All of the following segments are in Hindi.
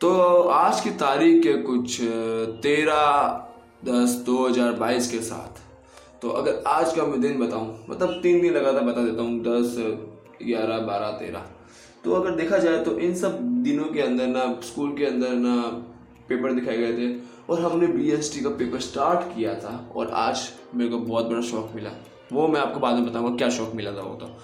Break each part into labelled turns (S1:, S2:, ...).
S1: तो आज की तारीख है कुछ तेरह दस दो हज़ार बाईस के साथ। तो अगर आज का मैं दिन बताऊँ मतलब तीन दिन लगातार बता देता हूँ, दस, ग्यारह, बारह, तेरह। तो अगर देखा जाए तो इन सब दिनों के अंदर ना, स्कूल के अंदर ना पेपर दिखाए गए थे और हमने बी का पेपर स्टार्ट किया था और आज मेरे को बहुत बड़ा शौक मिला। वो मैं आपको बाद में बताऊँगा क्या शौक मिला था वो तो।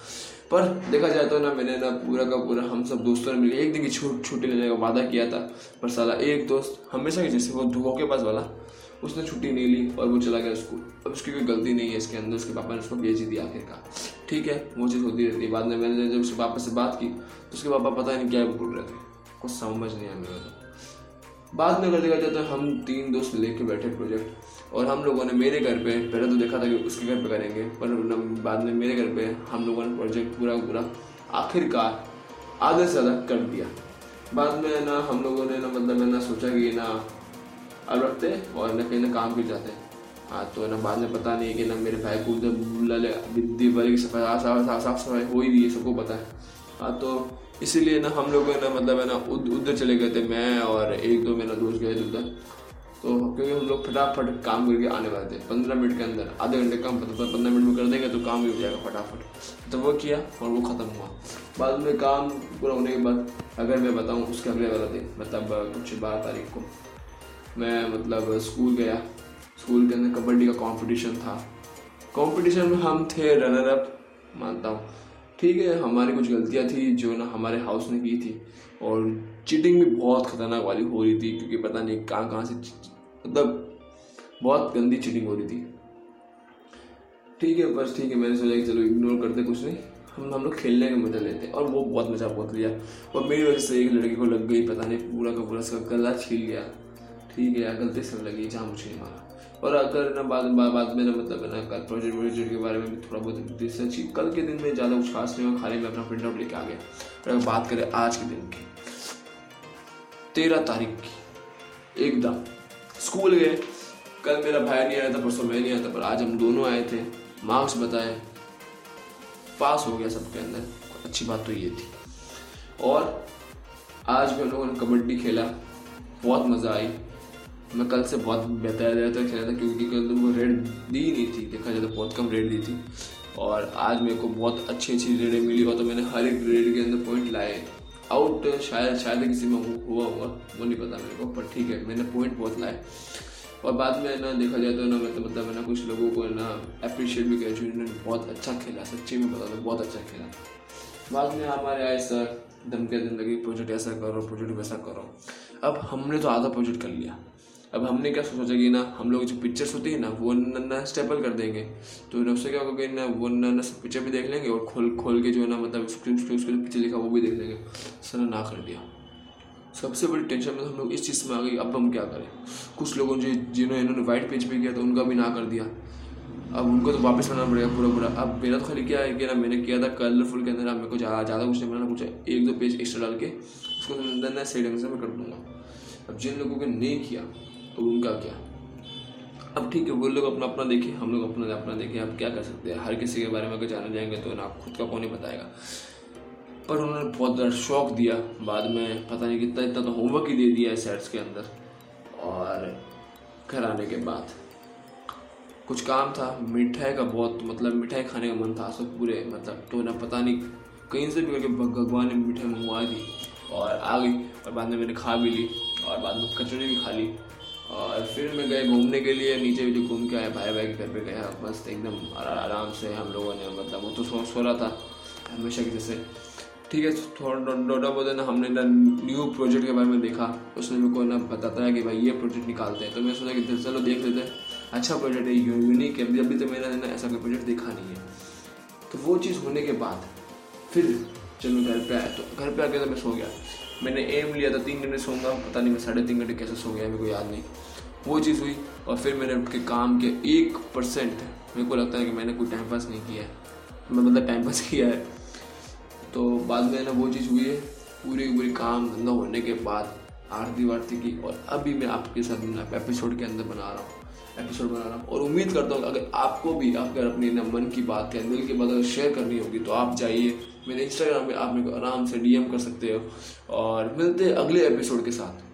S1: पर देखा जाए तो ना मैंने ना पूरा का पूरा हम सब दोस्तों ने मिलकर एक दिन की छूट छुट्टी लेने का वादा किया था। पर साला एक दोस्त हमेशा की जैसे वो धुओं के पास वाला, उसने छुट्टी नहीं ली और वो चला गया स्कूल। अब उसकी कोई गलती नहीं है इसके अंदर, उसके पापा ने उसको भेज ही दिया आखिरकार। ठीक है, वो चीज़ होती रहती है। बाद में मैंने जब उसके पापा से बात की तो उसके पापा पता नहीं क्या बोल रहे थे। कुछ समझ नहीं आया मेरे तो बाद में अगर देखा जाए तो हम तीन दोस्त लेके बैठे प्रोजेक्ट और हम लोगों ने मेरे घर पे पहले तो देखा था कि उसके घर पे करेंगे पर बाद में मेरे घर पे हम लोगों ने प्रोजेक्ट पूरा पूरा आखिरकार आधे से ज़्यादा कर दिया बाद में ना हम लोगों ने ना मतलब ना सोचा कि ना अब रखते और न कहीं ना काम भी जाते हाँ तो ना बाद में पता नहीं कि ना मेरे भाई को उधर दीवारी की सफ़ाई साफ़ सफ़ाई हो ही रही है सबको पता है हाँ तो इसीलिए ना हम लोग ना मतलब है ना उधर चले गए थे, मैं और एक दो मेरा दोस्त गए थे उधर। तो क्योंकि हम लोग फटाफट काम करके आने वाले थे, पंद्रह मिनट के अंदर। आधे घंटे काम पंद्रह मिनट में कर देंगे तो काम भी हो जाएगा फटाफट। तो वो किया और वो ख़त्म हुआ। बाद में काम पूरा होने के बाद, अगर मैं बताऊँ उसके अगले वाला दिन मतलब कुछ बारह तारीख को, मैं मतलब स्कूल गया। स्कूल के अंदर कबड्डी का कंपटीशन था। कंपटीशन में हम थे रनर अप मानता हूँ। ठीक है, हमारी कुछ गलतियाँ थी जो ना हमारे हाउस ने की थी। और चीटिंग भी बहुत खतरनाक वाली हो रही थी, क्योंकि पता नहीं कहाँ कहाँ से मतलब बहुत गंदी चीटिंग हो रही थी। ठीक है, बस ठीक है, मैंने सोचा कि चलो इग्नोर करते कुछ नहीं। हम हम लोग खेलने का मज़ा लेते और वो बहुत मज़ा बहुत लिया। और मेरी वजह से एक लड़की को लग गई, पता नहीं पूरा का पूरा उसका गला छील गया ठीक है गलती से लगी, जहाँ मुझे नहीं मारा। और अगर ना बाद बाद में ना मतलब ना, कल प्रोजेक्ट वोजेक्ट के बारे में भी थोड़ा बहुत रिसर्च की कल के दिन में ज़्यादा कुछ खास नहीं हुआ खाली मैं अपना प्रिंट आउट लेके आ गया। और अगर बात करें आज के दिन की, तेरह तारीख की, एकदम। स्कूल गए, कल मेरा भाई नहीं आया था, परसों मैं नहीं आया था, पर आज हम दोनों आए थे। मार्क्स बताए, पास हो गया सबके अंदर। अच्छी बात तो ये थी। और आज भी हम लोगों ने कबड्डी खेला, बहुत मज़ा आई। मैं कल से बहुत बेहतर बेहतर खेला था, क्योंकि कल तो वो रेड दी नहीं थी। देखा जाए तो बहुत कम रेड दी थी। और आज मेरे को बहुत अच्छी अच्छी रेडें मिली और तो मैंने हर एक रेड के अंदर पॉइंट लाए। आउट शायद शायद किसी में हुआ होगा, वो नहीं पता मेरे को, पर ठीक है, मैंने पॉइंट बहुत लाए। और बाद में ना देखा जाए तो ना मैं मतलब मतलब मैंने कुछ लोगों को ना अप्रिशिएट भी किया जिन्होंने बहुत अच्छा खेला, सच्ची में पता था बहुत अच्छा खेला। बाद में हमारे आए सर धमके दिन लगी प्रोजेक्ट ऐसा करो प्रोजेक्ट वैसा करो। अब हमने तो आधा प्रोजेक्ट कर लिया। अब हमने क्या सोचा कि ना, हम लोग जो पिक्चर्स होती है ना, वो ना स्टेपल कर देंगे। तो उससे क्या होगा कि ना, वो ना पिक्चर भी देख लेंगे और खोल खोल के जो है ना मतलब स्क्रीन उसके उसके पिक्चर लिखा वो भी देख लेंगे। सर ने ना कर दिया। सबसे बड़ी टेंशन में हम लोग इस चीज़ में आ गई अब हम क्या करें? कुछ लोगों जो, जिन्होंने, इन्होंने वाइट पेज पे किया तो उनका भी ना कर दिया। अब उनको तो वापस बनाना पड़ेगा पूरा पूरा अब मेरा तो खाली क्या है कि ना, मैंने किया था कलरफुल के अंदर मेरे को ज़्यादा ज़्यादा कुछ नहीं बनाना कुछ एक दो पेज एक्स्ट्रा डाल के, उसको अंदर ना सही ढंग से मैं कर दूँगा। अब जिन लोगों ने नहीं किया तो उनका क्या? अब ठीक है, वो लोग अपना अपना देखें, हम लोग अपना अपना देखें, अब क्या कर सकते हैं? हर किसी के बारे में अगर जाने जाएँगे तो ना खुद का कौन ही बताएगा। पर उन्होंने बहुत ज़्यादा शौक दिया, बाद में पता नहीं कितना, इतना तो होमवर्क ही दे दिया है सेट्स के अंदर। और घर आने के बाद कुछ काम था, मिठाई का बहुत मतलब मिठाई खाने का मन था, सब पूरे मतलब तो ना पता नहीं, कहीं से भी करके भगवान ने मिठाई मंगवा दी और आ गई, और बाद में मैंने खा भी ली, और बाद में कचौड़ी भी खा ली। और फिर मैं गए घूमने के लिए, नीचे भी घूम के आया, भाई भाई के घर पे गया मस्त एकदम आराम से हम लोगों ने मतलब वो तो सो सो रहा था, हमेशा की जैसे ठीक है थोड़ा थोड़ा बहुत ना हमने ना न्यू प्रोजेक्ट के बारे में देखा, उसने मेरे को ना बताता है कि भाई ये प्रोजेक्ट निकालते हैं तो मैं सोचा कि चलो देख लेते हैं। अच्छा प्रोजेक्ट है यूनिक है अभी तो मैंने ना, ऐसा कोई प्रोजेक्ट देखा नहीं है। तो वो चीज़ होने के बाद, फिर जब मैं घर पे आया तो घर पे आके तो मैं सो गया। मैंने एम लिया था, तीन घंटे सोऊँगा, पता नहीं, मैं साढ़े तीन घंटे कैसे सो गया, मेरे को याद नहीं। वो चीज़ हुई, और फिर मैंने उठ के काम किया, एक परसेंट मेरे को लगता है कि मैंने कोई टाइम पास नहीं किया है। मैं मतलब टाइम पास किया है। तो बाद में ना, वो चीज़ हुई है, पूरी पूरी काम धंधा होने के बाद आरती वारती की, और अभी मैं आपके साथ एपिसोड के अंदर बना रहा हूँ। एपिसोड बनाना। हूँ और उम्मीद करता हूँ, अगर आपको भी अगर अपने मन की बात या दिल की बात अगर शेयर करनी होगी तो आप जाइए मेरे इंस्टाग्राम पे आप मेरे को आराम से डीएम कर सकते हो। और मिलते हैं अगले एपिसोड के साथ।